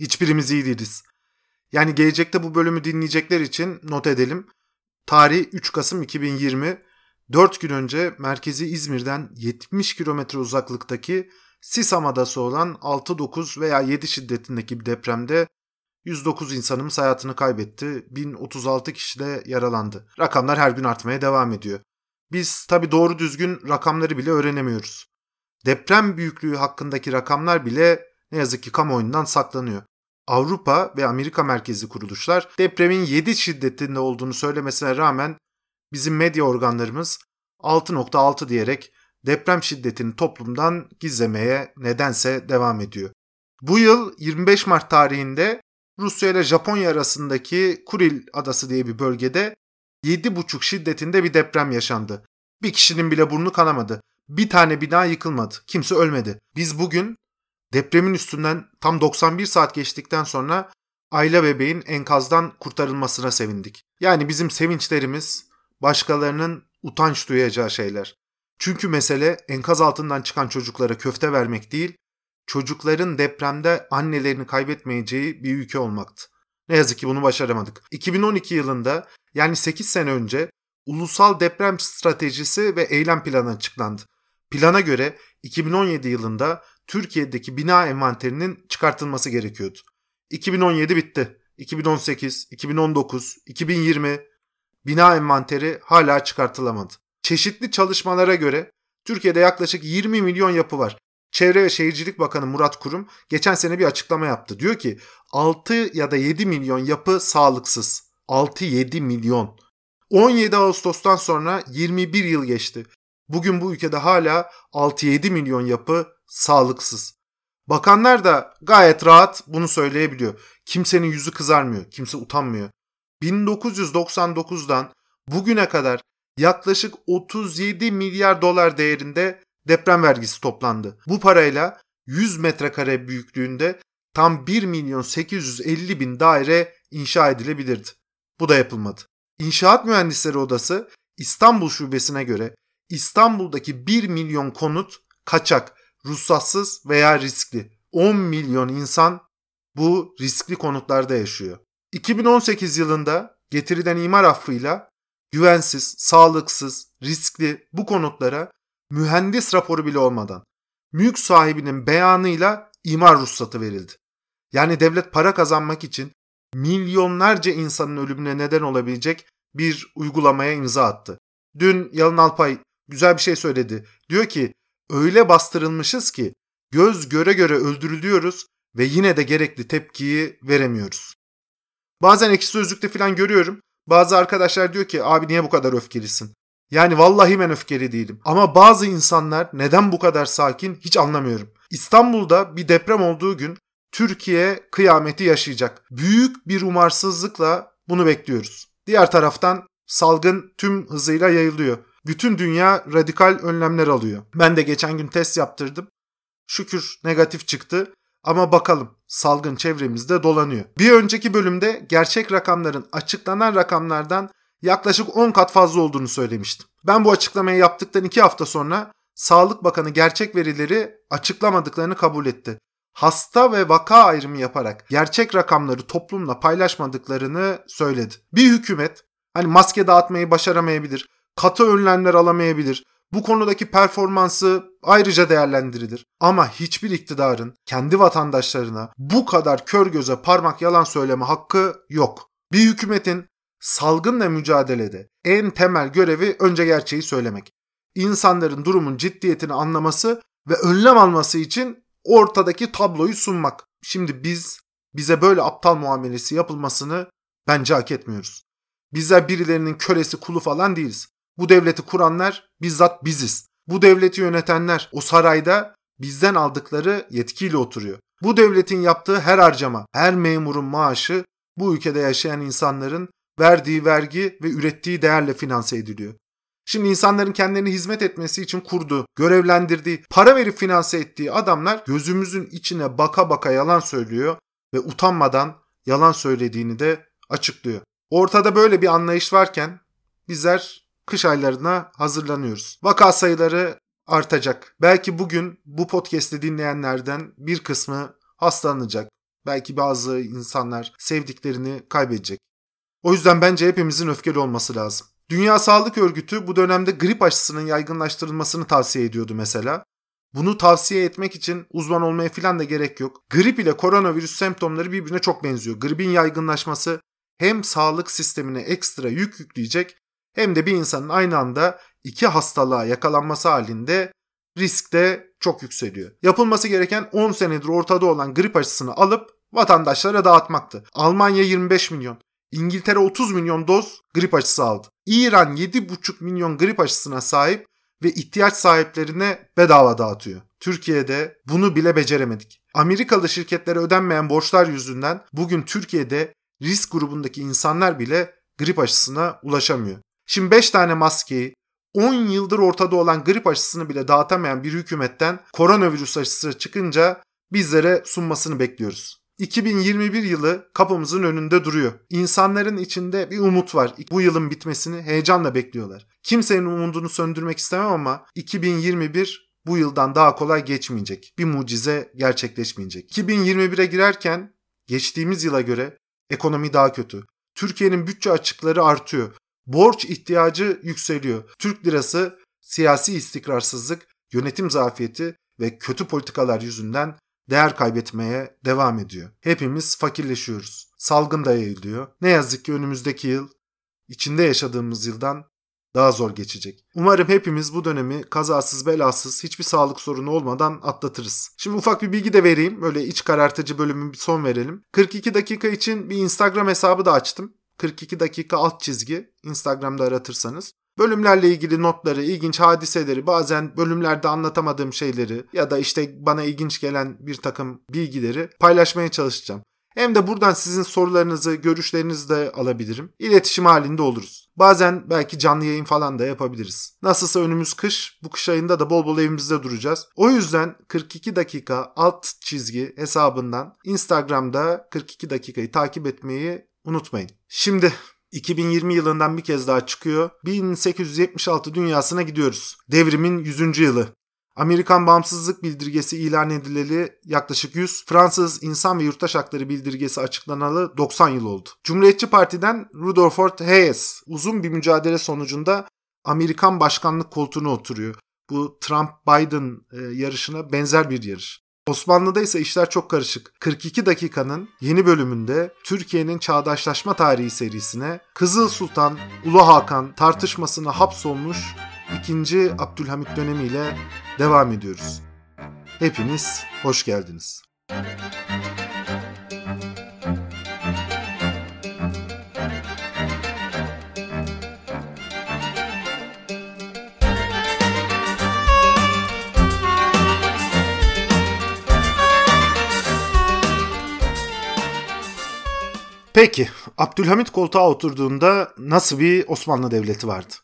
Hiçbirimiz iyi değiliz. Yani gelecekte bu bölümü dinleyecekler için not edelim. Tarih 3 Kasım 2020. 4 gün önce merkezi İzmir'den 70 kilometre uzaklıktaki Sisam adası olan 6-9 veya 7 şiddetindeki bir depremde 109 insanımız hayatını kaybetti. 1036 kişi de yaralandı. Rakamlar her gün artmaya devam ediyor. Biz tabi doğru düzgün rakamları bile öğrenemiyoruz. Deprem büyüklüğü hakkındaki rakamlar bile ne yazık ki kamuoyundan saklanıyor. Avrupa ve Amerika merkezi kuruluşlar depremin 7 şiddetinde olduğunu söylemesine rağmen bizim medya organlarımız 6.6 diyerek deprem şiddetini toplumdan gizlemeye nedense devam ediyor. Bu yıl 25 Mart tarihinde Rusya ile Japonya arasındaki Kuril adası diye bir bölgede 7.5 şiddetinde bir deprem yaşandı. Bir kişinin bile burnu kanamadı. Bir tane bina yıkılmadı. Kimse ölmedi. Biz bugün depremin üstünden tam 91 saat geçtikten sonra Ayla bebeğin enkazdan kurtarılmasına sevindik. Yani bizim sevinçlerimiz başkalarının utanç duyacağı şeyler. Çünkü mesele enkaz altından çıkan çocuklara köfte vermek değil, çocukların depremde annelerini kaybetmeyeceği bir ülke olmaktı. Ne yazık ki bunu başaramadık. 2012 yılında yani 8 sene önce Ulusal Deprem Stratejisi ve Eylem Planı açıklandı. Plana göre 2017 yılında Türkiye'deki bina envanterinin çıkartılması gerekiyordu. 2017 bitti. 2018, 2019, 2020 bina envanteri hala çıkartılamadı. Çeşitli çalışmalara göre Türkiye'de yaklaşık 20 milyon yapı var. Çevre ve Şehircilik Bakanı Murat Kurum geçen sene bir açıklama yaptı. Diyor ki 6 ya da 7 milyon yapı sağlıksız. 6-7 milyon. 17 Ağustos'tan sonra 21 yıl geçti. Bugün bu ülkede hala 6-7 milyon yapı sağlıksız. Bakanlar da gayet rahat bunu söyleyebiliyor. Kimsenin yüzü kızarmıyor, kimse utanmıyor. 1999'dan bugüne kadar yaklaşık 37 milyar dolar değerinde deprem vergisi toplandı. Bu parayla 100 metrekare büyüklüğünde tam 1 milyon 850 bin daire inşa edilebilirdi. Bu da yapılmadı. İnşaat Mühendisleri Odası İstanbul Şubesi'ne göre İstanbul'daki 1 milyon konut kaçak, ruhsatsız veya riskli. 10 milyon insan bu riskli konutlarda yaşıyor. 2018 yılında getirilen imar affıyla güvensiz, sağlıksız, riskli bu konutlara mühendis raporu bile olmadan mülk sahibinin beyanıyla imar ruhsatı verildi. Yani devlet para kazanmak için milyonlarca insanın ölümüne neden olabilecek bir uygulamaya imza attı. Dün Yalın Alpay güzel bir şey söyledi. Diyor ki öyle bastırılmışız ki göz göre göre öldürülüyoruz ve yine de gerekli tepkiyi veremiyoruz. Bazen ekşi sözlükte falan görüyorum. Bazı arkadaşlar diyor ki abi niye bu kadar öfkelisin? Yani vallahi ben öfkeli değilim. Ama bazı insanlar neden bu kadar sakin hiç anlamıyorum. İstanbul'da bir deprem olduğu gün Türkiye kıyameti yaşayacak. Büyük bir umarsızlıkla bunu bekliyoruz. Diğer taraftan salgın tüm hızıyla yayılıyor. Bütün dünya radikal önlemler alıyor. Ben de geçen gün test yaptırdım. Şükür negatif çıktı. Ama bakalım salgın çevremizde dolanıyor. Bir önceki bölümde gerçek rakamların açıklanan rakamlardan yaklaşık 10 kat fazla olduğunu söylemiştim. Ben bu açıklamayı yaptıktan 2 hafta sonra Sağlık Bakanı gerçek verileri açıklamadıklarını kabul etti. Hasta ve vaka ayrımı yaparak gerçek rakamları toplumla paylaşmadıklarını söyledi. Bir hükümet hani maske dağıtmayı başaramayabilir, katı önlemler alamayabilir, bu konudaki performansı ayrıca değerlendirilir. Ama hiçbir iktidarın kendi vatandaşlarına bu kadar kör göze parmak yalan söyleme hakkı yok. Bir hükümetin salgınla mücadelede en temel görevi önce gerçeği söylemek. İnsanların durumun ciddiyetini anlaması ve önlem alması için ortadaki tabloyu sunmak. Şimdi biz bize böyle aptal muamelesi yapılmasını bence hak etmiyoruz. Bizler birilerinin kölesi kulu falan değiliz. Bu devleti kuranlar bizzat biziz. Bu devleti yönetenler o sarayda bizden aldıkları yetkiyle oturuyor. Bu devletin yaptığı her harcama, her memurun maaşı bu ülkede yaşayan insanların verdiği vergi ve ürettiği değerle finanse ediliyor. Şimdi insanların kendilerine hizmet etmesi için kurduğu, görevlendirdiği, para verip finanse ettiği adamlar gözümüzün içine baka baka yalan söylüyor ve utanmadan yalan söylediğini de açıklıyor. Ortada böyle bir anlayış varken bizler kış aylarına hazırlanıyoruz. Vaka sayıları artacak. Belki bugün bu podcast'i dinleyenlerden bir kısmı hastalanacak. Belki bazı insanlar sevdiklerini kaybedecek. O yüzden bence hepimizin öfkeli olması lazım. Dünya Sağlık Örgütü bu dönemde grip aşısının yaygınlaştırılmasını tavsiye ediyordu mesela. Bunu tavsiye etmek için uzman olmaya falan da gerek yok. Grip ile koronavirüs semptomları birbirine çok benziyor. Gripin yaygınlaşması hem sağlık sistemine ekstra yük yükleyecek hem de bir insanın aynı anda iki hastalığa yakalanması halinde risk de çok yükseliyor. Yapılması gereken 10 senedir ortada olan grip aşısını alıp vatandaşlara dağıtmaktı. Almanya 25 milyon, İngiltere 30 milyon doz grip aşısı aldı. İran 7,5 milyon grip aşısına sahip ve ihtiyaç sahiplerine bedava dağıtıyor. Türkiye'de bunu bile beceremedik. Amerikalı şirketlere ödenmeyen borçlar yüzünden bugün Türkiye'de risk grubundaki insanlar bile grip aşısına ulaşamıyor. Şimdi 5 tane maskeyi 10 yıldır ortada olan grip aşısını bile dağıtamayan bir hükümetten koronavirüs aşısı çıkınca bizlere sunmasını bekliyoruz. 2021 yılı kapımızın önünde duruyor. İnsanların içinde bir umut var. Bu yılın bitmesini heyecanla bekliyorlar. Kimsenin umudunu söndürmek istemem ama 2021 bu yıldan daha kolay geçmeyecek. Bir mucize gerçekleşmeyecek. 2021'e girerken geçtiğimiz yıla göre ekonomi daha kötü. Türkiye'nin bütçe açıkları artıyor. Borç ihtiyacı yükseliyor. Türk lirası siyasi istikrarsızlık, yönetim zafiyeti ve kötü politikalar yüzünden değer kaybetmeye devam ediyor. Hepimiz fakirleşiyoruz. Salgın da yayılıyor. Ne yazık ki önümüzdeki yıl içinde yaşadığımız yıldan daha zor geçecek. Umarım hepimiz bu dönemi kazasız belasız hiçbir sağlık sorunu olmadan atlatırız. Şimdi ufak bir bilgi de vereyim. Böyle iç karartıcı bölümü bir son verelim. 42 dakika için bir Instagram hesabı da açtım. 42 dakika alt çizgi Instagram'da aratırsanız. Bölümlerle ilgili notları, ilginç hadiseleri, bazen bölümlerde anlatamadığım şeyleri ya da işte bana ilginç gelen bir takım bilgileri paylaşmaya çalışacağım. Hem de buradan sizin sorularınızı, görüşlerinizi de alabilirim. İletişim halinde oluruz. Bazen belki canlı yayın falan da yapabiliriz. Nasılsa önümüz kış, bu kış ayında da bol bol evimizde duracağız. O yüzden 42 dakika alt çizgi hesabından Instagram'da 42 dakikayı takip etmeyi unutmayın. Şimdi 2020 yılından bir kez daha çıkıyor. 1876 dünyasına gidiyoruz. Devrimin 100. yılı. Amerikan bağımsızlık bildirgesi ilan edileli yaklaşık 100, Fransız insan ve yurttaş hakları bildirgesi açıklanalı 90 yıl oldu. Cumhuriyetçi Parti'den Rutherford Hayes uzun bir mücadele sonucunda Amerikan başkanlık koltuğuna oturuyor. Bu Trump-Biden e, yarışına benzer bir yarış. Osmanlı'da ise işler çok karışık. 42 dakikanın yeni bölümünde Türkiye'nin çağdaşlaşma tarihi serisine Kızıl Sultan Ulu Hakan tartışmasına hapsolmuş 2. Abdülhamit dönemiyle devam ediyoruz. Hepiniz hoş geldiniz. Peki, Abdülhamit koltuğa oturduğunda nasıl bir Osmanlı Devleti vardı?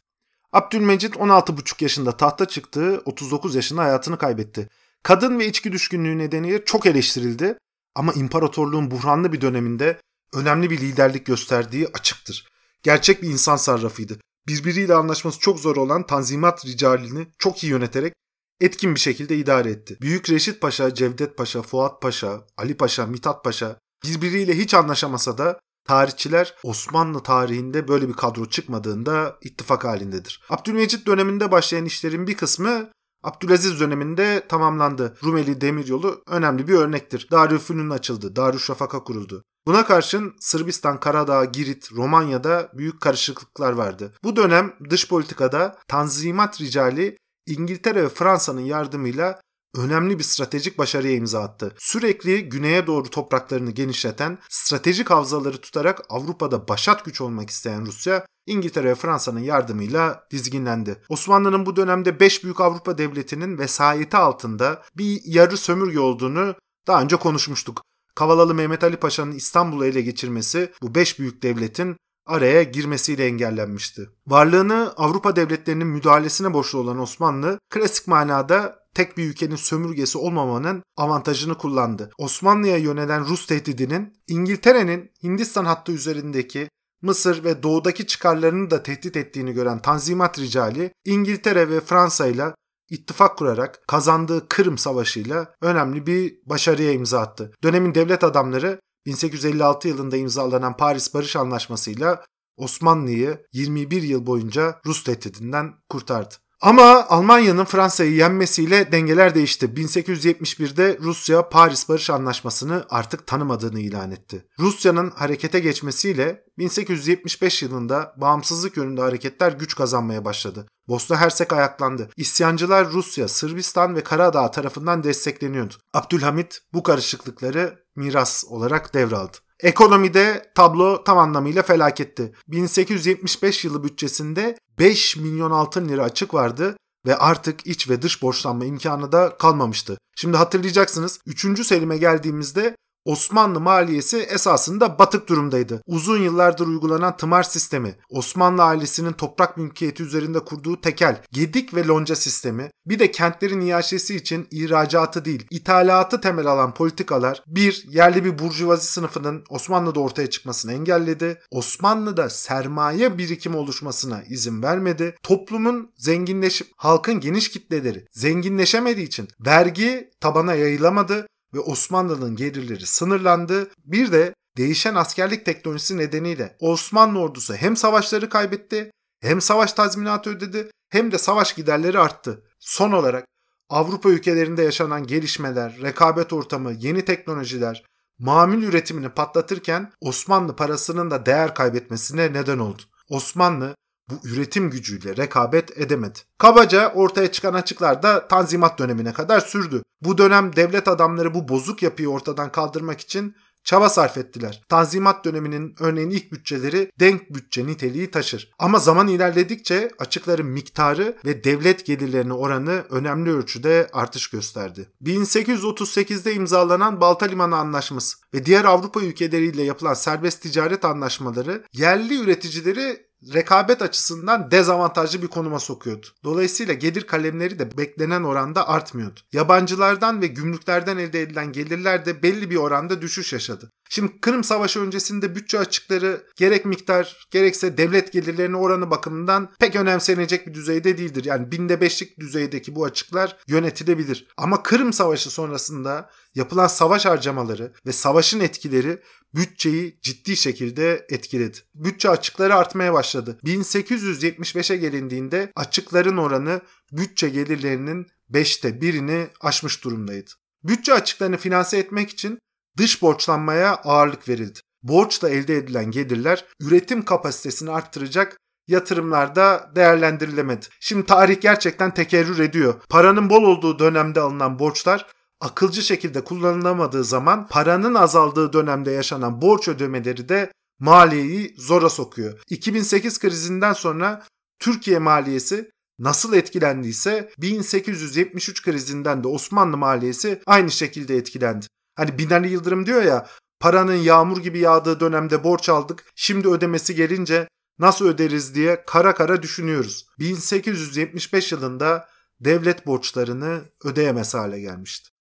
Abdülmecit 16,5 yaşında tahta çıktığı 39 yaşında hayatını kaybetti. Kadın ve içki düşkünlüğü nedeniyle çok eleştirildi ama imparatorluğun buhranlı bir döneminde önemli bir liderlik gösterdiği açıktır. Gerçek bir insan sarrafıydı. Birbiriyle anlaşması çok zor olan Tanzimat ricalini çok iyi yöneterek etkin bir şekilde idare etti. Büyük Reşit Paşa, Cevdet Paşa, Fuat Paşa, Ali Paşa, Mithat Paşa birbiriyle hiç anlaşamasa da tarihçiler Osmanlı tarihinde böyle bir kadro çıkmadığında ittifak halindedir. Abdülmecit döneminde başlayan işlerin bir kısmı Abdülaziz döneminde tamamlandı. Rumeli Demiryolu önemli bir örnektir. Darülfünun açıldı, Darüşşafaka kuruldu. Buna karşın Sırbistan, Karadağ, Girit, Romanya'da büyük karışıklıklar vardı. Bu dönem dış politikada Tanzimat ricali İngiltere ve Fransa'nın yardımıyla önemli bir stratejik başarıya imza attı. Sürekli güneye doğru topraklarını genişleten, stratejik havzaları tutarak Avrupa'da başat güç olmak isteyen Rusya, İngiltere ve Fransa'nın yardımıyla dizginlendi. Osmanlı'nın bu dönemde 5 büyük Avrupa devletinin vesayeti altında bir yarı sömürge olduğunu daha önce konuşmuştuk. Kavalalı Mehmet Ali Paşa'nın İstanbul'u ele geçirmesi bu 5 büyük devletin araya girmesiyle engellenmişti. Varlığını Avrupa devletlerinin müdahalesine borçlu olan Osmanlı, klasik manada tek bir ülkenin sömürgesi olmamanın avantajını kullandı. Osmanlı'ya yönelen Rus tehdidinin İngiltere'nin Hindistan hattı üzerindeki Mısır ve doğudaki çıkarlarını da tehdit ettiğini gören Tanzimat ricali İngiltere ve Fransa ile ittifak kurarak kazandığı Kırım Savaşı'yla önemli bir başarıya imza attı. Dönemin devlet adamları 1856 yılında imzalanan Paris Barış Anlaşması'yla Osmanlı'yı 21 yıl boyunca Rus tehdidinden kurtardı. Ama Almanya'nın Fransa'yı yenmesiyle dengeler değişti. 1871'de Rusya Paris Barış Anlaşması'nı artık tanımadığını ilan etti. Rusya'nın harekete geçmesiyle 1875 yılında bağımsızlık yönünde hareketler güç kazanmaya başladı. Bosna Hersek ayaklandı. İsyancılar Rusya, Sırbistan ve Karadağ tarafından destekleniyordu. Abdülhamit bu karışıklıkları miras olarak devraldı. Ekonomide tablo tam anlamıyla felaketti. 1875 yılı bütçesinde 5 milyon altın lira açık vardı ve artık iç ve dış borçlanma imkanı da kalmamıştı. Şimdi hatırlayacaksınız 3. Selim'e geldiğimizde Osmanlı maliyesi esasında batık durumdaydı. Uzun yıllardır uygulanan tımar sistemi, Osmanlı ailesinin toprak mülkiyeti üzerinde kurduğu tekel, gedik ve lonca sistemi, bir de kentlerin iaşesi için ihracatı değil, ithalatı temel alan politikalar, bir, yerli bir burjuvazi sınıfının Osmanlı'da ortaya çıkmasını engelledi, Osmanlı'da sermaye birikimi oluşmasına izin vermedi, toplumun zenginleşip halkın geniş kitleleri zenginleşemediği için vergi tabana yayılamadı, ve Osmanlı'nın gelirleri sınırlandı. Bir de değişen askerlik teknolojisi nedeniyle Osmanlı ordusu hem savaşları kaybetti, hem savaş tazminatı ödedi, hem de savaş giderleri arttı. Son olarak Avrupa ülkelerinde yaşanan gelişmeler, rekabet ortamı, yeni teknolojiler, mamul üretimini patlatırken Osmanlı parasının da değer kaybetmesine neden oldu. Osmanlı bu üretim gücüyle rekabet edemedi. Kabaca ortaya çıkan açıklar da Tanzimat dönemine kadar sürdü. Bu dönem devlet adamları bu bozuk yapıyı ortadan kaldırmak için çaba sarf ettiler. Tanzimat döneminin örneğin ilk bütçeleri denk bütçe niteliği taşır. Ama zaman ilerledikçe açıkların miktarı ve devlet gelirlerine oranı önemli ölçüde artış gösterdi. 1838'de imzalanan Balta Limanı Anlaşması ve diğer Avrupa ülkeleriyle yapılan serbest ticaret anlaşmaları yerli üreticileri rekabet açısından dezavantajlı bir konuma sokuyordu. Dolayısıyla gelir kalemleri de beklenen oranda artmıyordu. Yabancılardan ve gümrüklerden elde edilen gelirler de belli bir oranda düşüş yaşadı. Şimdi Kırım Savaşı öncesinde bütçe açıkları gerek miktar gerekse devlet gelirlerine oranı bakımından pek önemsenecek bir düzeyde değildir. Yani binde beşlik düzeydeki bu açıklar yönetilebilir. Ama Kırım Savaşı sonrasında yapılan savaş harcamaları ve savaşın etkileri bütçeyi ciddi şekilde etkiledi. Bütçe açıkları artmaya başladı. 1875'e gelindiğinde açıkların oranı bütçe gelirlerinin 5'te birini aşmış durumdaydı. Bütçe açıklarını finanse etmek için dış borçlanmaya ağırlık verildi. Borçla elde edilen gelirler üretim kapasitesini arttıracak yatırımlarda değerlendirilemedi. Şimdi tarih gerçekten tekerrür ediyor. Paranın bol olduğu dönemde alınan borçlar akılcı şekilde kullanılamadığı zaman paranın azaldığı dönemde yaşanan borç ödemeleri de maliyeyi zora sokuyor. 2008 krizinden sonra Türkiye maliyesi nasıl etkilendiyse 1873 krizinden de Osmanlı maliyesi aynı şekilde etkilendi. Hani Binali Yıldırım diyor ya paranın yağmur gibi yağdığı dönemde borç aldık şimdi ödemesi gelince nasıl öderiz diye kara kara düşünüyoruz. 1875 yılında devlet borçlarını ödeyemez hale gelmişti.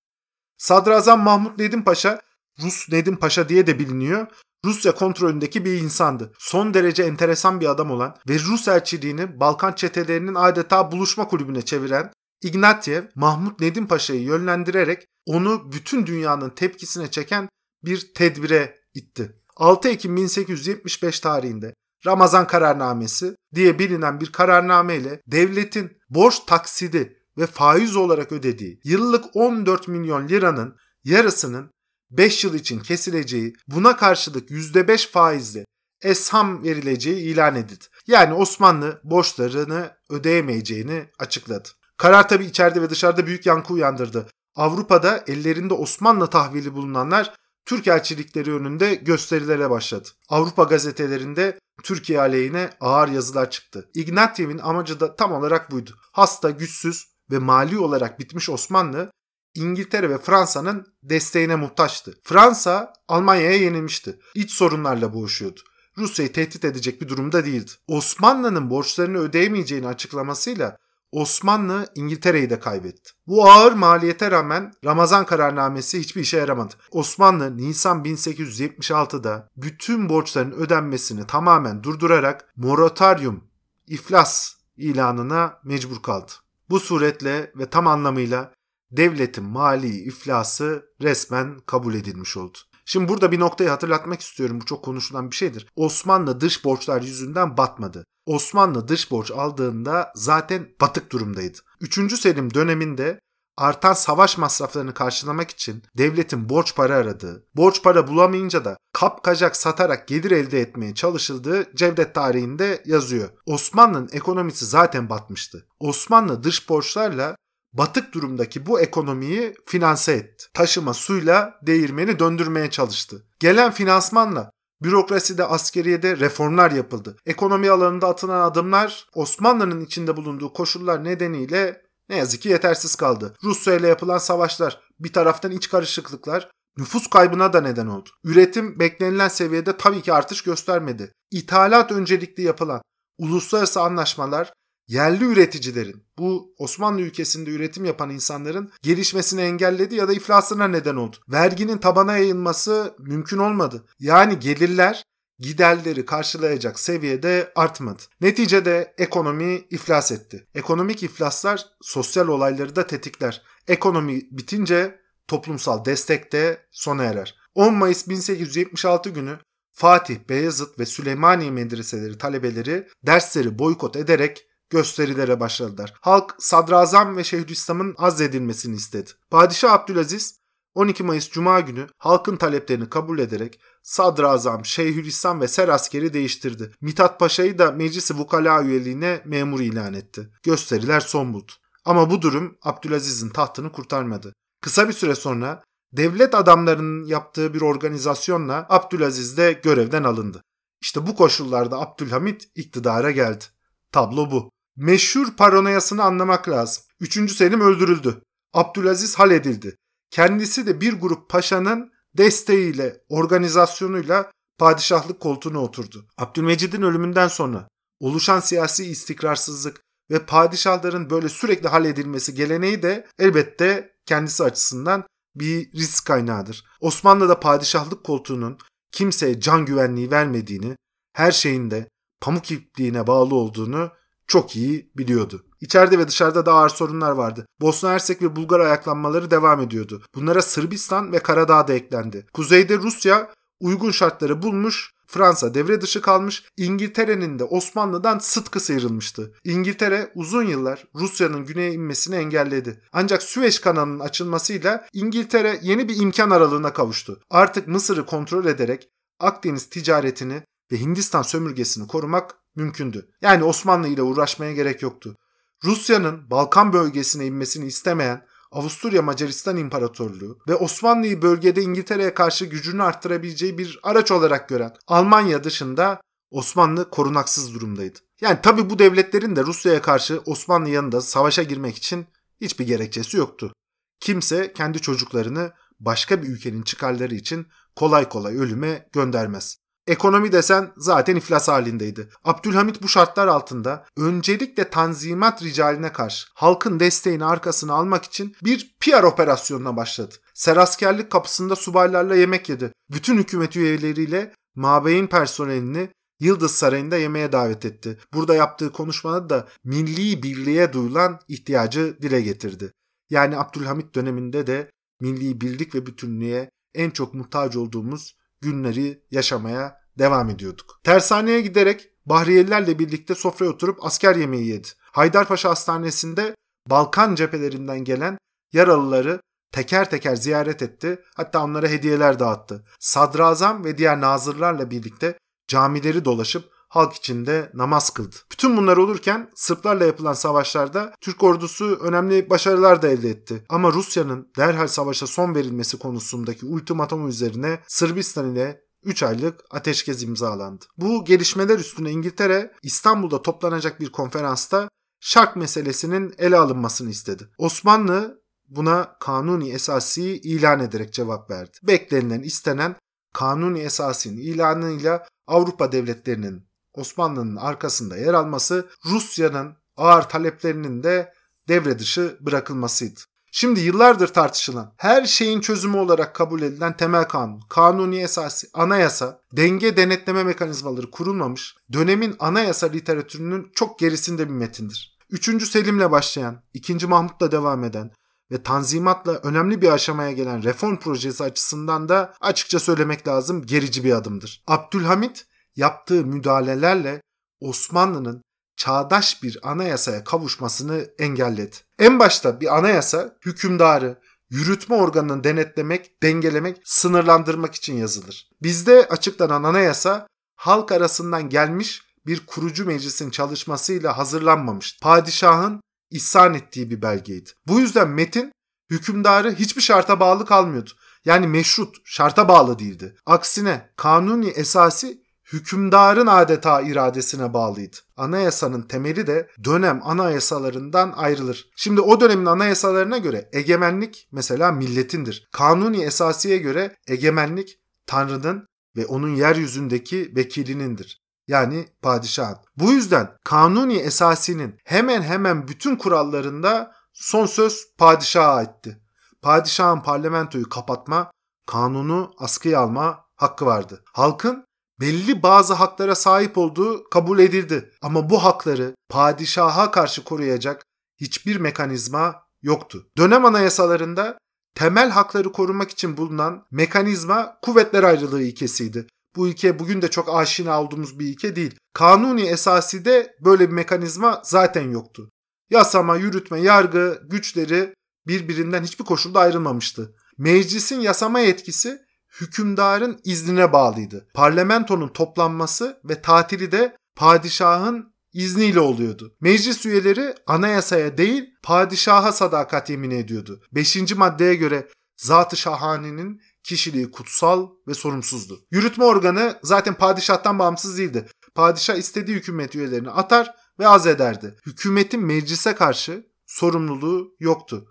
Sadrazam Mahmut Nedim Paşa, Rus Nedim Paşa diye de biliniyor. Rusya kontrolündeki bir insandı. Son derece enteresan bir adam olan ve Rus elçiliğini Balkan çetelerinin adeta buluşma kulübüne çeviren Ignatiev, Mahmut Nedim Paşa'yı yönlendirerek onu bütün dünyanın tepkisine çeken bir tedbire itti. 6 Ekim 1875 tarihinde Ramazan kararnamesi diye bilinen bir kararname ile devletin borç taksidi ve faiz olarak ödediği yıllık 14 milyon liranın yarısının 5 yıl için kesileceği, buna karşılık %5 faizli esham verileceği ilan edildi. Yani Osmanlı borçlarını ödeyemeyeceğini açıkladı. Karar tabi içeride ve dışarıda büyük yankı uyandırdı. Avrupa'da ellerinde Osmanlı tahvili bulunanlar Türk elçilikleri önünde gösterilere başladı. Avrupa gazetelerinde Türkiye aleyhine ağır yazılar çıktı. Ignatiev'in amacı da tam olarak buydu. Hasta, güçsüz, ve mali olarak bitmiş Osmanlı İngiltere ve Fransa'nın desteğine muhtaçtı. Fransa Almanya'ya yenilmişti. İç sorunlarla boğuşuyordu. Rusya'yı tehdit edecek bir durumda değildi. Osmanlı'nın borçlarını ödeyemeyeceğini açıklamasıyla Osmanlı İngiltere'yi de kaybetti. Bu ağır maliyete rağmen Ramazan kararnamesi hiçbir işe yaramadı. Osmanlı Nisan 1876'da bütün borçların ödenmesini tamamen durdurarak moratorium, iflas ilanına mecbur kaldı. Bu suretle ve tam anlamıyla devletin mali iflası resmen kabul edilmiş oldu. Şimdi burada bir noktayı hatırlatmak istiyorum. Bu çok konuşulan bir şeydir. Osmanlı dış borçlar yüzünden batmadı. Osmanlı dış borç aldığında zaten batık durumdaydı. 3. Selim döneminde artan savaş masraflarını karşılamak için devletin borç para aradığı, borç para bulamayınca da kapkacak satarak gelir elde etmeye çalışıldığı Cevdet tarihinde yazıyor. Osmanlı'nın ekonomisi zaten batmıştı. Osmanlı dış borçlarla batık durumdaki bu ekonomiyi finanse etti. Taşıma suyla değirmeni döndürmeye çalıştı. Gelen finansmanla Bürokraside, askeriyede reformlar yapıldı. Ekonomi alanında atılan adımlar Osmanlı'nın içinde bulunduğu koşullar nedeniyle ne yazık ki yetersiz kaldı. Rusya ile yapılan savaşlar, bir taraftan iç karışıklıklar, nüfus kaybına da neden oldu. Üretim beklenilen seviyede tabii ki artış göstermedi. İthalat öncelikli yapılan uluslararası anlaşmalar yerli üreticilerin, bu Osmanlı ülkesinde üretim yapan insanların gelişmesini engelledi ya da iflasına neden oldu. Verginin tabana yayılması mümkün olmadı. Yani gelirler giderleri karşılayacak seviyede artmadı. Neticede ekonomi iflas etti. Ekonomik iflaslar sosyal olayları da tetikler. Ekonomi bitince toplumsal destek de sona erer. 10 Mayıs 1876 günü Fatih, Beyazıt ve Süleymaniye medreseleri talebeleri dersleri boykot ederek gösterilere başladılar. Halk sadrazam ve Şeyhülislam'ın azledilmesini istedi. Padişah Abdülaziz 12 Mayıs Cuma günü halkın taleplerini kabul ederek sadrazam, şeyhülislam ve ser askeri değiştirdi. Mithat Paşa'yı da meclisi vukala üyeliğine memur ilan etti. Gösteriler son buldu. Ama bu durum Abdülaziz'in tahtını kurtarmadı. Kısa bir süre sonra devlet adamlarının yaptığı bir organizasyonla Abdülaziz de görevden alındı. İşte bu koşullarda Abdülhamit iktidara geldi. Tablo bu. Meşhur paranoyasını anlamak lazım. Üçüncü Selim öldürüldü. Abdülaziz hal edildi. Kendisi de bir grup paşanın desteğiyle, organizasyonuyla padişahlık koltuğuna oturdu. Abdülmecid'in ölümünden sonra oluşan siyasi istikrarsızlık ve padişahların böyle sürekli halledilmesi geleneği de elbette kendisi açısından bir risk kaynağıdır. Osmanlı'da padişahlık koltuğunun kimseye can güvenliği vermediğini, her şeyinde pamuk ipliğine bağlı olduğunu çok iyi biliyordu. İçeride ve dışarıda da ağır sorunlar vardı. Bosna Hersek ve Bulgar ayaklanmaları devam ediyordu. Bunlara Sırbistan ve Karadağ da eklendi. Kuzeyde Rusya uygun şartları bulmuş, Fransa devre dışı kalmış, İngiltere'nin de Osmanlı'dan sıtkı sıyrılmıştı. İngiltere uzun yıllar Rusya'nın güneye inmesini engelledi. Ancak Süveyş kanalının açılmasıyla İngiltere yeni bir imkan aralığına kavuştu. Artık Mısır'ı kontrol ederek Akdeniz ticaretini ve Hindistan sömürgesini korumak mümkündü. Yani Osmanlı ile uğraşmaya gerek yoktu. Rusya'nın Balkan bölgesine inmesini istemeyen Avusturya Macaristan İmparatorluğu ve Osmanlı'yı bölgede İngiltere'ye karşı gücünü arttırabileceği bir araç olarak gören Almanya dışında Osmanlı korunaksız durumdaydı. Yani tabi bu devletlerin de Rusya'ya karşı Osmanlı yanında savaşa girmek için hiçbir gerekçesi yoktu. Kimse kendi çocuklarını başka bir ülkenin çıkarları için kolay kolay ölüme göndermez. Ekonomi desen zaten iflas halindeydi. Abdülhamit bu şartlar altında öncelikle tanzimat ricaline karşı halkın desteğini arkasına almak için bir PR operasyonuna başladı. Seraskerlik kapısında subaylarla yemek yedi. Bütün hükümet üyeleriyle mabeyin personelini Yıldız Sarayı'nda yemeğe davet etti. Burada yaptığı konuşmada da milli birliğe duyulan ihtiyacı dile getirdi. Yani Abdülhamit döneminde de milli birlik ve bütünlüğe en çok muhtaç olduğumuz günleri yaşamaya devam ediyorduk. Tersaneye giderek Bahriyelilerle birlikte sofraya oturup asker yemeği yedi. Haydarpaşa Hastanesi'nde Balkan cephelerinden gelen yaralıları teker teker ziyaret etti. Hatta onlara hediyeler dağıttı. Sadrazam ve diğer nazırlarla birlikte camileri dolaşıp halk içinde namaz kıldı. Bütün bunlar olurken Sırplarla yapılan savaşlarda Türk ordusu önemli başarılar da elde etti. Ama Rusya'nın derhal savaşa son verilmesi konusundaki ultimatomu üzerine Sırbistan ile 3 aylık ateşkes imzalandı. Bu gelişmeler üstüne İngiltere İstanbul'da toplanacak bir konferansta şark meselesinin ele alınmasını istedi. Osmanlı buna kanuni esası ilan ederek cevap verdi. Beklenilen istenen kanuni esasının ilanıyla Avrupa devletlerinin Osmanlı'nın arkasında yer alması Rusya'nın ağır taleplerinin de devre dışı bırakılmasıydı. Şimdi yıllardır tartışılan, her şeyin çözümü olarak kabul edilen temel kanun, kanuni esası, anayasa, denge denetleme mekanizmaları kurulmamış, dönemin anayasa literatürünün çok gerisinde bir metindir. 3. Selim'le başlayan, 2. Mahmut'la devam eden ve Tanzimat'la önemli bir aşamaya gelen reform projesi açısından da açıkça söylemek lazım gerici bir adımdır. Abdülhamit yaptığı müdahalelerle Osmanlı'nın çağdaş bir anayasaya kavuşmasını engelledi. En başta bir anayasa hükümdarı, yürütme organını denetlemek, dengelemek, sınırlandırmak için yazılır. Bizde açıklanan anayasa halk arasından gelmiş bir kurucu meclisin çalışmasıyla hazırlanmamış. Padişahın ihsan ettiği bir belgeydi. Bu yüzden metin hükümdarı hiçbir şarta bağlı kalmıyordu. Yani meşrut, şarta bağlı değildi. Aksine kanuni esası hükümdarın adeta iradesine bağlıydı. Anayasanın temeli de dönem anayasalarından ayrılır. Şimdi o dönemin anayasalarına göre egemenlik mesela milletindir. Kanuni esasiye göre egemenlik Tanrı'nın ve onun yeryüzündeki vekilinindir. Yani padişahın. Bu yüzden kanuni esasinin hemen hemen bütün kurallarında son söz padişaha aitti. Padişahın parlamentoyu kapatma, kanunu askıya alma hakkı vardı. Halkın belli bazı haklara sahip olduğu kabul edildi. Ama bu hakları padişaha karşı koruyacak hiçbir mekanizma yoktu. Dönem anayasalarında temel hakları korumak için bulunan mekanizma kuvvetler ayrılığı ilkesiydi. Bu ilke bugün de çok aşina olduğumuz bir ilke değil. Kanuni esası de böyle bir mekanizma zaten yoktu. Yasama, yürütme, yargı güçleri birbirinden hiçbir koşulda ayrılmamıştı. Meclisin yasama yetkisi hükümdarın iznine bağlıydı. Parlamentonun toplanması ve tatili de padişahın izniyle oluyordu. Meclis üyeleri anayasaya değil padişaha sadakat yemin ediyordu. Beşinci maddeye göre Zat-ı Şahani'nin kişiliği kutsal ve sorumsuzdu. Yürütme organı zaten padişahtan bağımsız değildi. Padişah istediği hükümet üyelerini atar ve azederdi. Hükümetin meclise karşı sorumluluğu yoktu.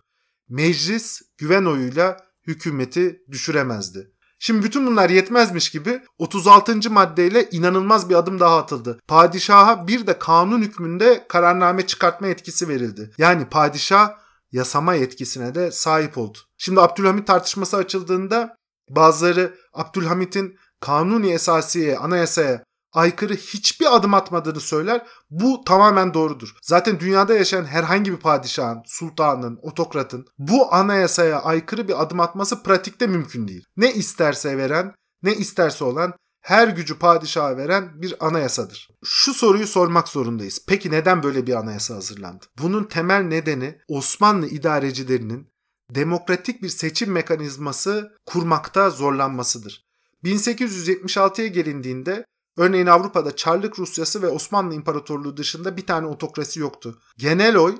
Meclis güven oyuyla hükümeti düşüremezdi. Şimdi bütün bunlar yetmezmiş gibi 36. maddeyle inanılmaz bir adım daha atıldı. Padişaha bir de kanun hükmünde kararname çıkartma yetkisi verildi. Yani padişah yasama yetkisine de sahip oldu. Şimdi Abdülhamit tartışması açıldığında bazıları Abdülhamit'in kanuni esasiye, anayasaya aykırı hiçbir adım atmadığını söyler. Bu tamamen doğrudur. Zaten dünyada yaşayan herhangi bir padişahın, sultanın, otokratın bu anayasaya aykırı bir adım atması pratikte mümkün değil. Ne isterse veren, ne isterse olan her gücü padişaha veren bir anayasadır. Şu soruyu sormak zorundayız. Peki neden böyle bir anayasa hazırlandı? Bunun temel nedeni Osmanlı idarecilerinin demokratik bir seçim mekanizması kurmakta zorlanmasıdır. 1876'ya gelindiğinde Örneğin Avrupa'da Çarlık Rusyası ve Osmanlı İmparatorluğu dışında bir tane otokrasi yoktu. Genel oy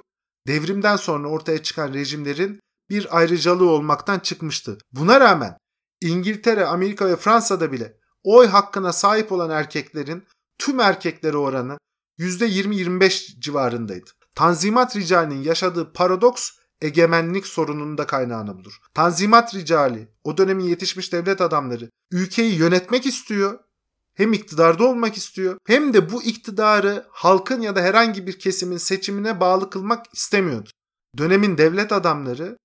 devrimden sonra ortaya çıkan rejimlerin bir ayrıcalığı olmaktan çıkmıştı. Buna rağmen İngiltere, Amerika ve Fransa'da bile oy hakkına sahip olan erkeklerin tüm erkeklere oranı %20-25 civarındaydı. Tanzimat ricalinin yaşadığı paradoks egemenlik sorununun da kaynağını bulur. Tanzimat ricali, o dönemin yetişmiş devlet adamları ülkeyi yönetmek istiyor hem iktidarda olmak istiyor hem de bu iktidarı halkın ya da herhangi bir kesimin seçimine bağlı kılmak istemiyordu. Dönemin devlet adamları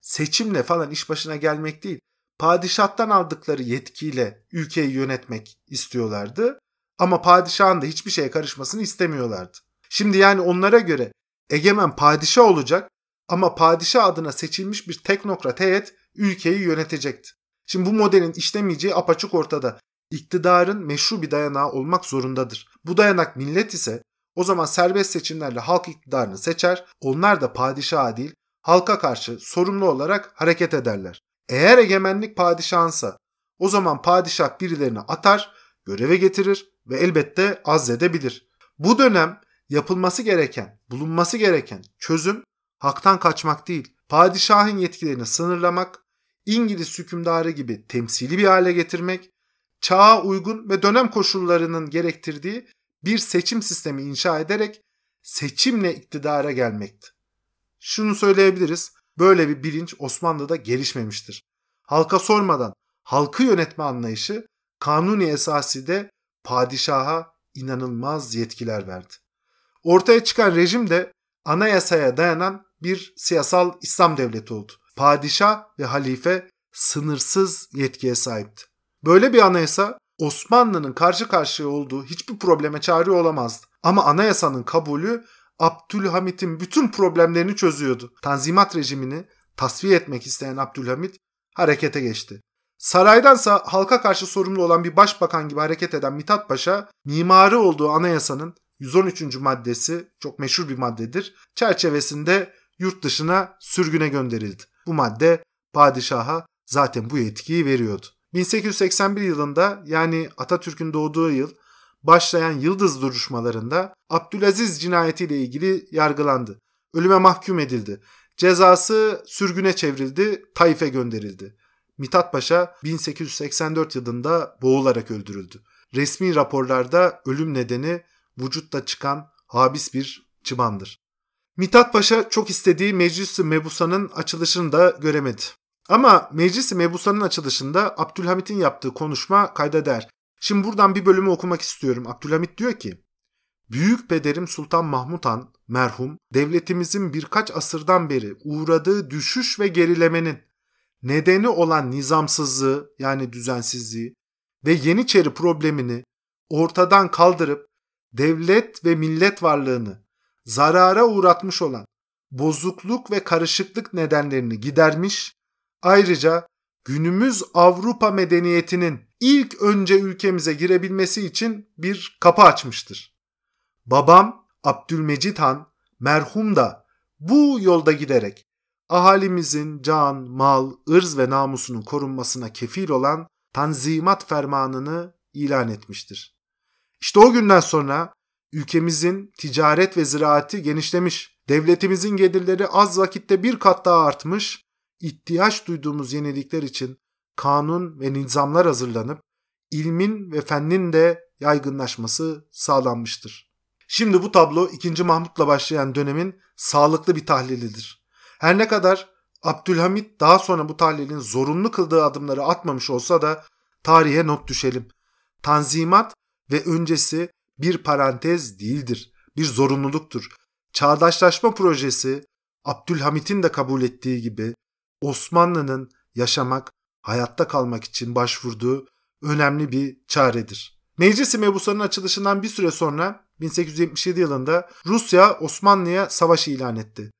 seçimle falan iş başına gelmek değil, padişahtan aldıkları yetkiyle ülkeyi yönetmek istiyorlardı ama padişahın da hiçbir şeye karışmasını istemiyorlardı. Şimdi yani onlara göre egemen padişah olacak ama padişah adına seçilmiş bir teknokrat heyet ülkeyi yönetecekti. Şimdi bu modelin işlemeyeceği apaçık ortada iktidarın meşru bir dayanağı olmak zorundadır. Bu dayanak millet ise o zaman serbest seçimlerle halk iktidarını seçer, onlar da padişaha değil halka karşı sorumlu olarak hareket ederler. Eğer egemenlik padişahınsa o zaman padişah birilerini atar, göreve getirir ve elbette azledebilir. Bu dönem yapılması gereken, bulunması gereken çözüm haktan kaçmak değil, padişahın yetkilerini sınırlamak, İngiliz hükümdarı gibi temsili bir hale getirmek çağa uygun ve dönem koşullarının gerektirdiği bir seçim sistemi inşa ederek seçimle iktidara gelmekti. Şunu söyleyebiliriz, böyle bir bilinç Osmanlı'da gelişmemiştir. Halka sormadan halkı yönetme anlayışı kanuni esası de padişaha inanılmaz yetkiler verdi. Ortaya çıkan rejim de anayasaya dayanan bir siyasal İslam devleti oldu. Padişah ve halife sınırsız yetkiye sahipti. Böyle bir anayasa Osmanlı'nın karşı karşıya olduğu hiçbir probleme çare olamazdı. Ama anayasanın kabulü Abdülhamit'in bütün problemlerini çözüyordu. Tanzimat rejimini tasfiye etmek isteyen Abdülhamit harekete geçti. Saraydansa halka karşı sorumlu olan bir başbakan gibi hareket eden Mithat Paşa, mimarı olduğu anayasanın 113. maddesi çok meşhur bir maddedir. Çerçevesinde yurt dışına sürgüne gönderildi. Bu madde padişaha zaten bu yetkiyi veriyordu. 1881 yılında yani Atatürk'ün doğduğu yıl başlayan Yıldız duruşmalarında Abdülaziz cinayetiyle ilgili yargılandı. Ölüme mahkum edildi. Cezası sürgüne çevrildi, Taif'e gönderildi. Mithat Paşa 1884 yılında boğularak öldürüldü. Resmi raporlarda ölüm nedeni vücutta çıkan habis bir çıbandır. Mithat Paşa çok istediği Meclis-i Mebusa'nın açılışını da göremedi. Ama Meclis-i Mebusa'nın açılışında Abdülhamit'in yaptığı konuşma kayda değer. Şimdi buradan bir bölümü okumak istiyorum. Abdülhamit diyor ki, Büyük pederim Sultan Mahmut Han merhum devletimizin birkaç asırdan beri uğradığı düşüş ve gerilemenin nedeni olan nizamsızlığı yani düzensizliği ve Yeniçeri problemini ortadan kaldırıp devlet ve millet varlığını zarara uğratmış olan bozukluk ve karışıklık nedenlerini gidermiş, ayrıca günümüz Avrupa medeniyetinin ilk önce ülkemize girebilmesi için bir kapı açmıştır. Babam Abdülmecit Han merhum da bu yolda giderek ahalimizin can, mal, ırz ve namusunun korunmasına kefil olan Tanzimat Fermanını ilan etmiştir. İşte o günden sonra ülkemizin ticaret ve ziraati genişlemiş, devletimizin gelirleri az vakitte bir kat daha artmış, ihtiyaç duyduğumuz yenilikler için kanun ve nizamlar hazırlanıp ilmin ve fennin de yaygınlaşması sağlanmıştır. Şimdi bu tablo 2. Mahmut'la başlayan dönemin sağlıklı bir tahlilidir. Her ne kadar Abdülhamit daha sonra bu tahlilin zorunlu kıldığı adımları atmamış olsa da tarihe not düşelim. Tanzimat ve öncesi bir parantez değildir, bir zorunluluktur. Çağdaşlaşma projesi Abdülhamit'in de kabul ettiği gibi Osmanlı'nın yaşamak, hayatta kalmak için başvurduğu önemli bir çaredir. Meclis-i Mebusa'nın açılışından bir süre sonra 1877 yılında Rusya Osmanlı'ya savaş ilan etti.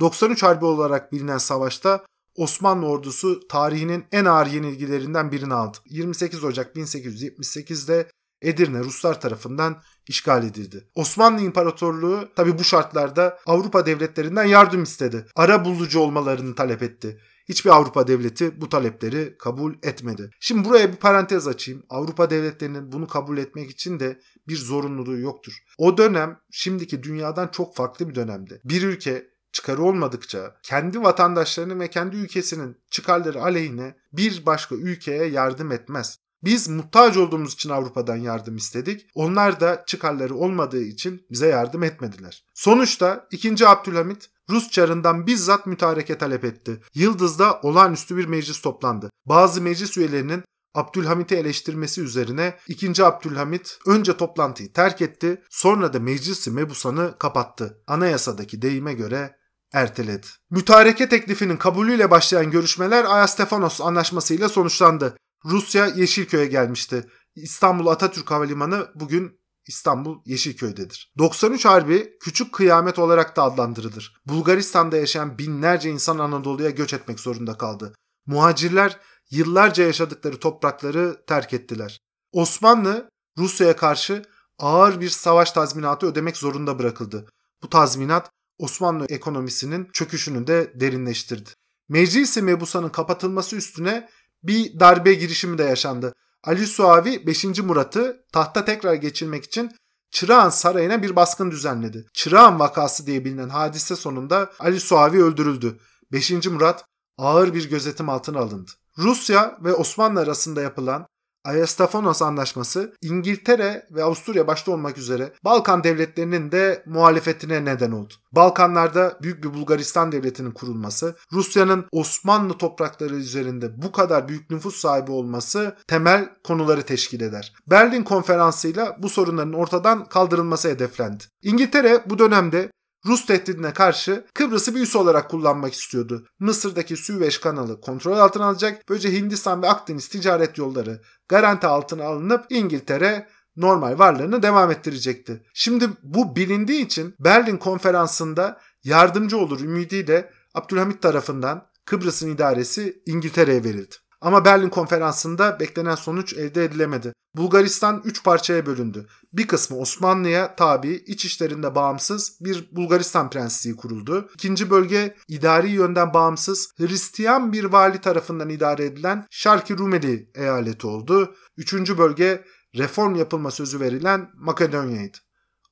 93 Harbi olarak bilinen savaşta Osmanlı ordusu tarihinin en ağır yenilgilerinden birini aldı. 28 Ocak 1878'de Edirne Ruslar tarafından işgal edildi. Osmanlı İmparatorluğu tabi bu şartlarda Avrupa devletlerinden yardım istedi. Ara bulucu olmalarını talep etti. Hiçbir Avrupa devleti bu talepleri kabul etmedi. Şimdi buraya bir parantez açayım. Avrupa devletlerinin bunu kabul etmek için de bir zorunluluğu yoktur. O dönem şimdiki dünyadan çok farklı bir dönemdi. Bir ülke çıkarı olmadıkça kendi vatandaşlarının ve kendi ülkesinin çıkarları aleyhine bir başka ülkeye yardım etmez. Biz muhtaç olduğumuz için Avrupa'dan yardım istedik. Onlar da çıkarları olmadığı için bize yardım etmediler. Sonuçta 2. Abdülhamit Rus çarından bizzat mütareke talep etti. Yıldız'da olağanüstü bir meclis toplandı. Bazı meclis üyelerinin Abdülhamit'i eleştirmesi üzerine 2. Abdülhamit önce toplantıyı terk etti, sonra da meclisi mebusanı kapattı. Anayasadaki deyime göre erteledi. Mütareke teklifinin kabulüyle başlayan görüşmeler Ayastefanos anlaşmasıyla sonuçlandı. Rusya Yeşilköy'e gelmişti. İstanbul Atatürk Havalimanı bugün İstanbul Yeşilköy'dedir. 93 Harbi küçük kıyamet olarak da adlandırılır. Bulgaristan'da yaşayan binlerce insan Anadolu'ya göç etmek zorunda kaldı. Muhacirler yıllarca yaşadıkları toprakları terk ettiler. Osmanlı Rusya'ya karşı ağır bir savaş tazminatı ödemek zorunda bırakıldı. Bu tazminat Osmanlı ekonomisinin çöküşünü de derinleştirdi. Meclis-i Mebusa'nın kapatılması üstüne bir darbe girişimi de yaşandı. Ali Suavi 5. Murat'ı tahta tekrar geçirmek için Çırağan Sarayı'na bir baskın düzenledi. Çırağan vakası diye bilinen hadise sonunda Ali Suavi öldürüldü. 5. Murat ağır bir gözetim altına alındı. Rusya ve Osmanlı arasında yapılan Ayastafonos Anlaşması İngiltere ve Avusturya başta olmak üzere Balkan devletlerinin de muhalefetine neden oldu. Balkanlarda büyük bir Bulgaristan devletinin kurulması, Rusya'nın Osmanlı toprakları üzerinde bu kadar büyük nüfus sahibi olması temel konuları teşkil eder. Berlin konferansıyla bu sorunların ortadan kaldırılması hedeflendi. İngiltere bu dönemde Rus tehdidine karşı Kıbrıs'ı bir üs olarak kullanmak istiyordu. Mısır'daki Süveyş kanalı kontrol altına alacak. Böylece Hindistan ve Akdeniz ticaret yolları garanti altına alınıp İngiltere normal varlığını devam ettirecekti. Şimdi bu bilindiği için Berlin konferansında yardımcı olur ümidiyle Abdülhamit tarafından Kıbrıs'ın idaresi İngiltere'ye verildi. Ama Berlin konferansında beklenen sonuç elde edilemedi. Bulgaristan 3 parçaya bölündü. Bir kısmı Osmanlı'ya tabi, iç işlerinde bağımsız bir Bulgaristan prensliği kuruldu. İkinci bölge idari yönden bağımsız Hristiyan bir vali tarafından idare edilen Şarki Rumeli eyaleti oldu. Üçüncü bölge reform yapılma sözü verilen Makedonya'ydı.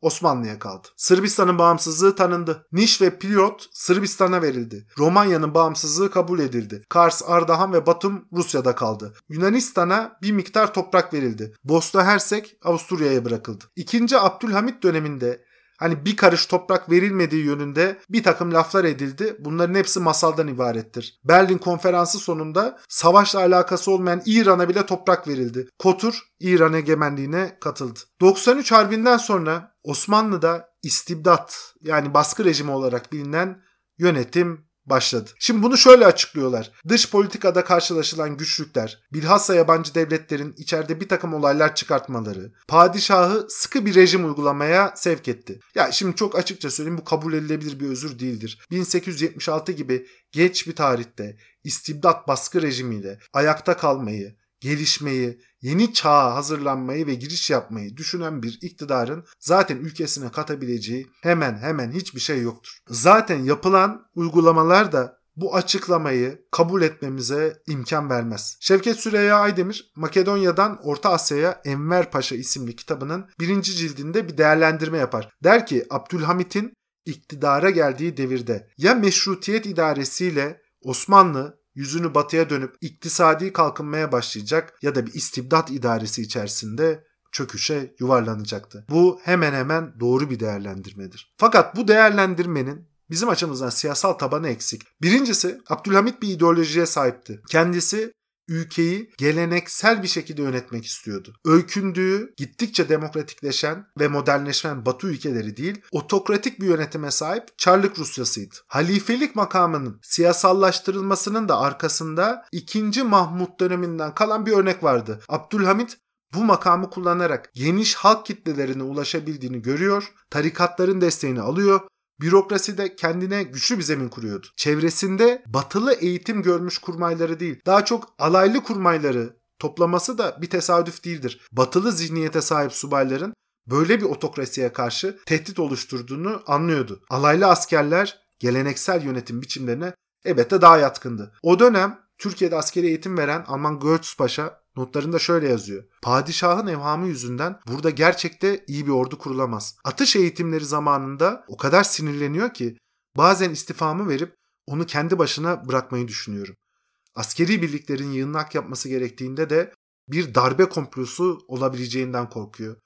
Osmanlı'ya kaldı. Sırbistan'ın bağımsızlığı tanındı. Niş ve Pilot Sırbistan'a verildi. Romanya'nın bağımsızlığı kabul edildi. Kars, Ardahan ve Batum Rusya'da kaldı. Yunanistan'a bir miktar toprak verildi. Bosna Hersek Avusturya'ya bırakıldı. İkinci Abdülhamit döneminde hani bir karış toprak verilmediği yönünde bir takım laflar edildi. Bunların hepsi masaldan ibarettir. Berlin konferansı sonunda savaşla alakası olmayan İran'a bile toprak verildi. Kotur İran egemenliğine katıldı. 93 Harbi'nden sonra Osmanlı'da istibdat yani baskı rejimi olarak bilinen yönetim başladı. Şimdi bunu şöyle açıklıyorlar. Dış politikada karşılaşılan güçlükler, bilhassa yabancı devletlerin içeride bir takım olaylar çıkartmaları, padişahı sıkı bir rejim uygulamaya sevk etti. Ya şimdi çok açıkça söyleyeyim bu kabul edilebilir bir özür değildir. 1876 gibi geç bir tarihte istibdat baskı rejimiyle ayakta kalmayı, gelişmeyi, yeni çağa hazırlanmayı ve giriş yapmayı düşünen bir iktidarın zaten ülkesine katabileceği hemen hemen hiçbir şey yoktur. Zaten yapılan uygulamalar da bu açıklamayı kabul etmemize imkan vermez. Şevket Süreyya Aydemir Makedonya'dan Orta Asya'ya Enver Paşa isimli kitabının birinci cildinde bir değerlendirme yapar. Der ki Abdülhamit'in iktidara geldiği devirde ya meşrutiyet idaresiyle Osmanlı yüzünü batıya dönüp iktisadi kalkınmaya başlayacak ya da bir istibdat idaresi içerisinde çöküşe yuvarlanacaktı. Bu hemen hemen doğru bir değerlendirmedir. Fakat bu değerlendirmenin bizim açımızdan siyasal tabanı eksik. Birincisi Abdülhamit bir ideolojiye sahipti. Kendisi ülkeyi geleneksel bir şekilde yönetmek istiyordu. Öykündüğü gittikçe demokratikleşen ve modernleşen Batı ülkeleri değil, otokratik bir yönetime sahip Çarlık Rusyasıydı. Halifelik makamının siyasallaştırılmasının da arkasında 2. Mahmut döneminden kalan bir örnek vardı. Abdülhamit bu makamı kullanarak geniş halk kitlelerine ulaşabildiğini görüyor, tarikatların desteğini alıyor Bürokrasi de kendine güçlü bir zemin kuruyordu. Çevresinde batılı eğitim görmüş kurmayları değil, daha çok alaylı kurmayları toplaması da bir tesadüf değildir. Batılı zihniyete sahip subayların böyle bir otokrasiye karşı tehdit oluşturduğunu anlıyordu. Alaylı askerler geleneksel yönetim biçimlerine elbette daha yatkındı. O dönem Türkiye'de askeri eğitim veren Alman Goetz Paşa Notlarında şöyle yazıyor. Padişahın evhamı yüzünden burada gerçekte iyi bir ordu kurulamaz. Atış eğitimleri zamanında o kadar sinirleniyor ki bazen istifamı verip onu kendi başına bırakmayı düşünüyorum. Askeri birliklerin yığınak yapması gerektiğinde de bir darbe komplosu olabileceğinden korkuyor.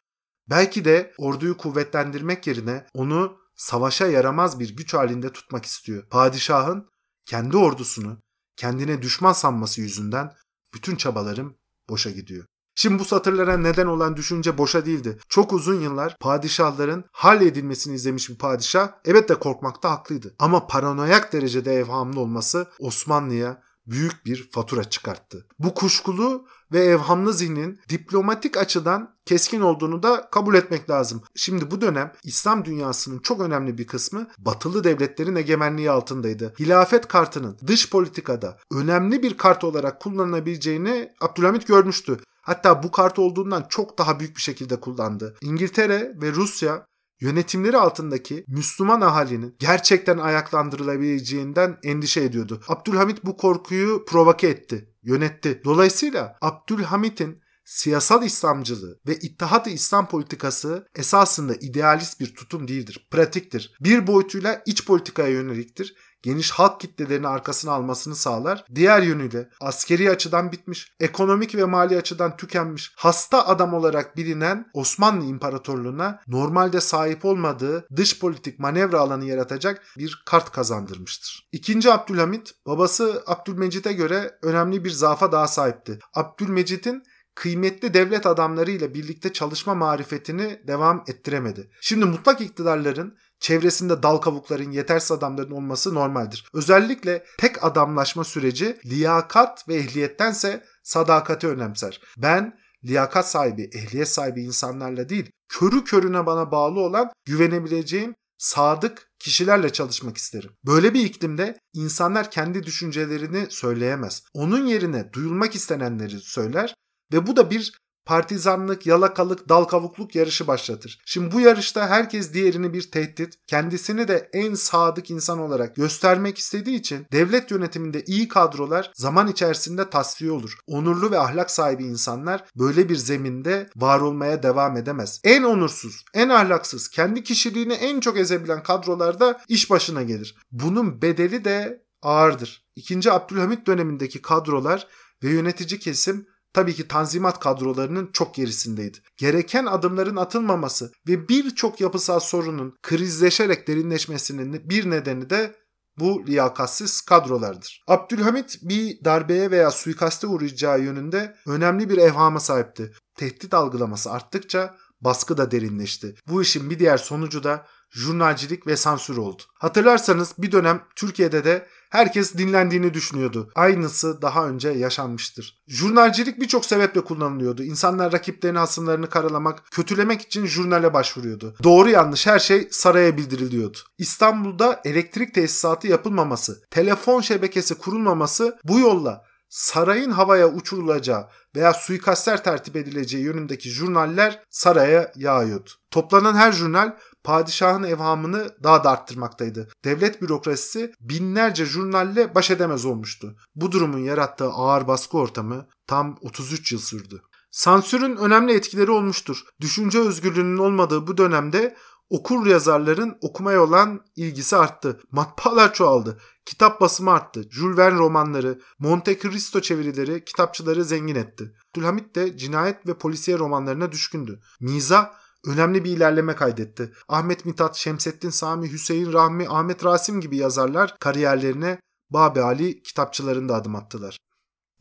Belki de orduyu kuvvetlendirmek yerine onu savaşa yaramaz bir güç halinde tutmak istiyor. Padişahın kendi ordusunu kendine düşman sanması yüzünden bütün çabalarım boşa gidiyor. Şimdi bu satırlara neden olan düşünce boşa değildi. Çok uzun yıllar padişahların hal edilmesini izlemiş bir padişah evet de korkmakta haklıydı. Ama paranoyak derecede evhamlı olması Osmanlı'ya büyük bir fatura çıkarttı. Bu kuşkulu ve evhamlı zihnin diplomatik açıdan keskin olduğunu da kabul etmek lazım. Şimdi bu dönem İslam dünyasının çok önemli bir kısmı batılı devletlerin egemenliği altındaydı. Hilafet kartının dış politikada önemli bir kart olarak kullanılabileceğini Abdülhamit görmüştü. Hatta bu kart olduğundan çok daha büyük bir şekilde kullandı. İngiltere ve Rusya yönetimleri altındaki Müslüman ahalinin gerçekten ayaklandırılabileceğinden endişe ediyordu. Abdülhamit bu korkuyu provoke etti, yönetti. Dolayısıyla Abdülhamit'in siyasal İslamcılığı ve İttihat-ı İslam politikası esasında idealist bir tutum değildir, pratiktir. Bir boyutuyla iç politikaya yöneliktir geniş halk kitlelerini arkasına almasını sağlar. Diğer yönüyle askeri açıdan bitmiş, ekonomik ve mali açıdan tükenmiş, hasta adam olarak bilinen Osmanlı İmparatorluğu'na normalde sahip olmadığı dış politik manevra alanı yaratacak bir kart kazandırmıştır. İkinci Abdülhamit babası Abdülmecit'e göre önemli bir zafa daha sahipti. Abdülmecit'in kıymetli devlet adamlarıyla birlikte çalışma marifetini devam ettiremedi. Şimdi mutlak iktidarların çevresinde dal kavukların yetersiz adamların olması normaldir. Özellikle tek adamlaşma süreci liyakat ve ehliyettense sadakati önemser. Ben liyakat sahibi, ehliyet sahibi insanlarla değil, körü körüne bana bağlı olan güvenebileceğim sadık kişilerle çalışmak isterim. Böyle bir iklimde insanlar kendi düşüncelerini söyleyemez. Onun yerine duyulmak istenenleri söyler ve bu da bir partizanlık, yalakalık, dal kavukluk yarışı başlatır. Şimdi bu yarışta herkes diğerini bir tehdit, kendisini de en sadık insan olarak göstermek istediği için devlet yönetiminde iyi kadrolar zaman içerisinde tasfiye olur. Onurlu ve ahlak sahibi insanlar böyle bir zeminde var olmaya devam edemez. En onursuz, en ahlaksız, kendi kişiliğini en çok ezebilen kadrolarda iş başına gelir. Bunun bedeli de ağırdır. İkinci Abdülhamit dönemindeki kadrolar ve yönetici kesim tabii ki tanzimat kadrolarının çok gerisindeydi. Gereken adımların atılmaması ve birçok yapısal sorunun krizleşerek derinleşmesinin bir nedeni de bu liyakatsiz kadrolardır. Abdülhamit bir darbeye veya suikaste uğrayacağı yönünde önemli bir evhama sahipti. Tehdit algılaması arttıkça baskı da derinleşti. Bu işin bir diğer sonucu da jurnalcilik ve sansür oldu. Hatırlarsanız bir dönem Türkiye'de de herkes dinlendiğini düşünüyordu. Aynısı daha önce yaşanmıştır. Jurnalcilik birçok sebeple kullanılıyordu. İnsanlar rakiplerini, hasımlarını karalamak, kötülemek için jurnale başvuruyordu. Doğru yanlış her şey saraya bildiriliyordu. İstanbul'da elektrik tesisatı yapılmaması, telefon şebekesi kurulmaması bu yolla sarayın havaya uçurulacağı veya suikastler tertip edileceği yönündeki jurnaller saraya yağıyordu. Toplanan her jurnal padişahın evhamını daha da arttırmaktaydı. Devlet bürokrasisi binlerce jurnalle baş edemez olmuştu. Bu durumun yarattığı ağır baskı ortamı tam 33 yıl sürdü. Sansürün önemli etkileri olmuştur. Düşünce özgürlüğünün olmadığı bu dönemde okur yazarların okumaya olan ilgisi arttı. Matbaalar çoğaldı. Kitap basımı arttı. Jules Verne romanları, Monte Cristo çevirileri kitapçıları zengin etti. Abdülhamit de cinayet ve polisiye romanlarına düşkündü. Miza önemli bir ilerleme kaydetti. Ahmet Mithat, Şemsettin Sami, Hüseyin Rahmi, Ahmet Rasim gibi yazarlar kariyerlerine Babi Ali kitapçılarında adım attılar.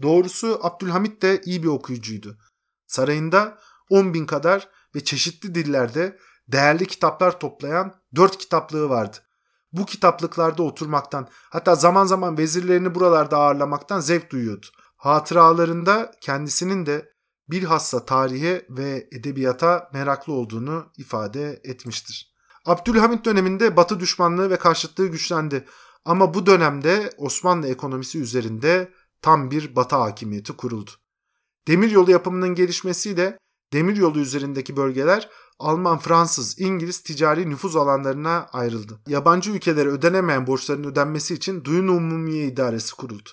Doğrusu Abdülhamit de iyi bir okuyucuydu. Sarayında 10 bin kadar ve çeşitli dillerde değerli kitaplar toplayan 4 kitaplığı vardı. Bu kitaplıklarda oturmaktan hatta zaman zaman vezirlerini buralarda ağırlamaktan zevk duyuyordu. Hatıralarında kendisinin de bilhassa tarihe ve edebiyata meraklı olduğunu ifade etmiştir. Abdülhamit döneminde Batı düşmanlığı ve karşıtlığı güçlendi ama bu dönemde Osmanlı ekonomisi üzerinde tam bir Batı hakimiyeti kuruldu. Demiryolu yapımının gelişmesiyle demiryolu üzerindeki bölgeler Alman, Fransız, İngiliz ticari nüfuz alanlarına ayrıldı. Yabancı ülkelere ödenemeyen borçların ödenmesi için Duyun Umumiye İdaresi kuruldu.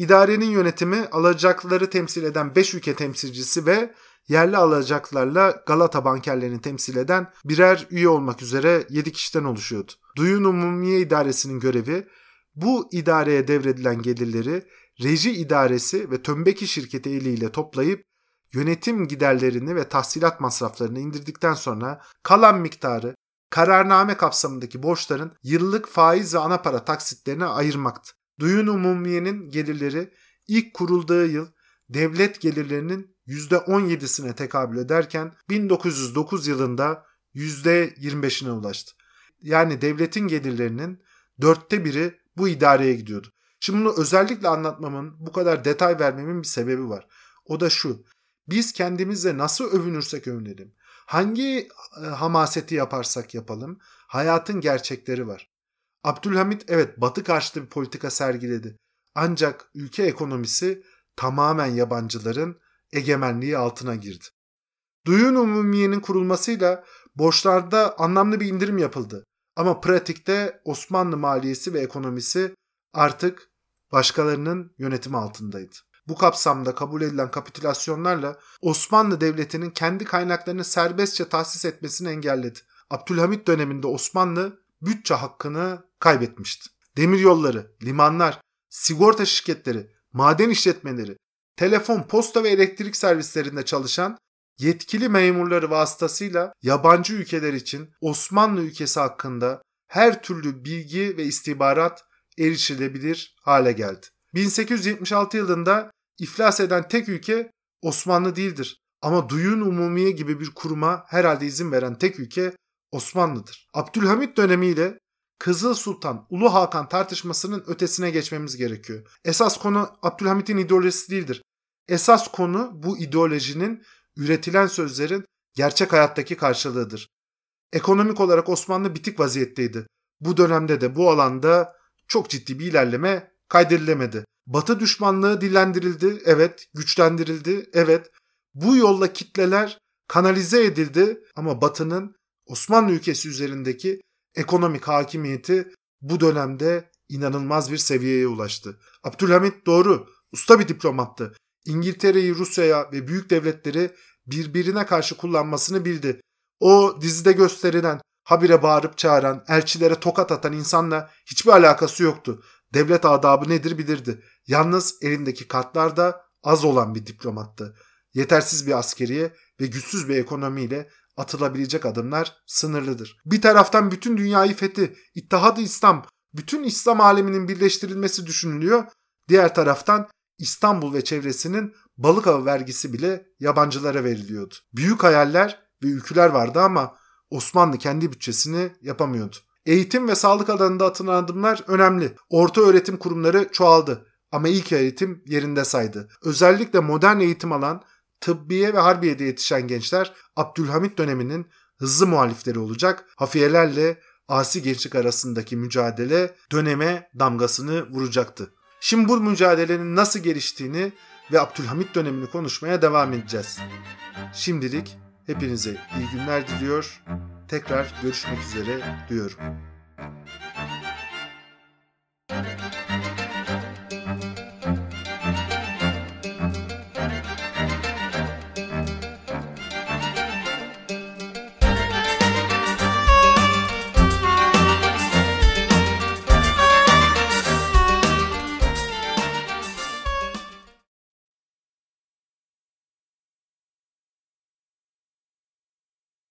İdarenin yönetimi alacakları temsil eden 5 ülke temsilcisi ve yerli alacaklarla Galata bankerlerini temsil eden birer üye olmak üzere 7 kişiden oluşuyordu. Duyun Umumiye İdaresi'nin görevi bu idareye devredilen gelirleri reji idaresi ve tömbeki şirketi eliyle toplayıp yönetim giderlerini ve tahsilat masraflarını indirdikten sonra kalan miktarı kararname kapsamındaki borçların yıllık faiz ve ana para taksitlerine ayırmaktı. Duyun Umumiye'nin gelirleri ilk kurulduğu yıl devlet gelirlerinin %17'sine tekabül ederken 1909 yılında %25'ine ulaştı. Yani devletin gelirlerinin dörtte biri bu idareye gidiyordu. Şimdi bunu özellikle anlatmamın, bu kadar detay vermemin bir sebebi var. O da şu. Biz kendimizle nasıl övünürsek övünelim, hangi e, hamaseti yaparsak yapalım, hayatın gerçekleri var. Abdülhamit evet batı karşıtı bir politika sergiledi. Ancak ülke ekonomisi tamamen yabancıların egemenliği altına girdi. Duyun Umumiye'nin kurulmasıyla borçlarda anlamlı bir indirim yapıldı. Ama pratikte Osmanlı maliyesi ve ekonomisi artık başkalarının yönetimi altındaydı. Bu kapsamda kabul edilen kapitülasyonlarla Osmanlı Devleti'nin kendi kaynaklarını serbestçe tahsis etmesini engelledi. Abdülhamit döneminde Osmanlı bütçe hakkını kaybetmişti. Demiryolları, limanlar, sigorta şirketleri, maden işletmeleri, telefon, posta ve elektrik servislerinde çalışan yetkili memurları vasıtasıyla yabancı ülkeler için Osmanlı ülkesi hakkında her türlü bilgi ve istihbarat erişilebilir hale geldi. 1876 yılında iflas eden tek ülke Osmanlı değildir. Ama Duyun Umumiye gibi bir kuruma herhalde izin veren tek ülke Osmanlı'dır. Abdülhamit dönemiyle Kızıl Sultan, Ulu Hakan tartışmasının ötesine geçmemiz gerekiyor. Esas konu Abdülhamit'in ideolojisi değildir. Esas konu bu ideolojinin üretilen sözlerin gerçek hayattaki karşılığıdır. Ekonomik olarak Osmanlı bitik vaziyetteydi. Bu dönemde de bu alanda çok ciddi bir ilerleme kaydedilemedi. Batı düşmanlığı dillendirildi, evet, güçlendirildi, evet. Bu yolla kitleler kanalize edildi ama Batı'nın Osmanlı ülkesi üzerindeki ekonomik hakimiyeti bu dönemde inanılmaz bir seviyeye ulaştı. Abdülhamit doğru, usta bir diplomattı. İngiltere'yi, Rusya'ya ve büyük devletleri birbirine karşı kullanmasını bildi. O dizide gösterilen, habire bağırıp çağıran, elçilere tokat atan insanla hiçbir alakası yoktu. Devlet adabı nedir bilirdi. Yalnız elindeki kartlar da az olan bir diplomattı. Yetersiz bir askeriye ve güçsüz bir ekonomiyle atılabilecek adımlar sınırlıdır. Bir taraftan bütün dünyayı fethi, İttihat-ı İslam, bütün İslam aleminin birleştirilmesi düşünülüyor. Diğer taraftan İstanbul ve çevresinin balık avı vergisi bile yabancılara veriliyordu. Büyük hayaller ve ülküler vardı ama Osmanlı kendi bütçesini yapamıyordu. Eğitim ve sağlık alanında atılan adımlar önemli. Orta öğretim kurumları çoğaldı ama ilk öğretim yerinde saydı. Özellikle modern eğitim alan tıbbiye ve harbiyede yetişen gençler Abdülhamit döneminin hızlı muhalifleri olacak. Hafiyelerle asi gençlik arasındaki mücadele döneme damgasını vuracaktı. Şimdi bu mücadelenin nasıl geliştiğini ve Abdülhamit dönemini konuşmaya devam edeceğiz. Şimdilik hepinize iyi günler diliyor. Tekrar görüşmek üzere diyorum.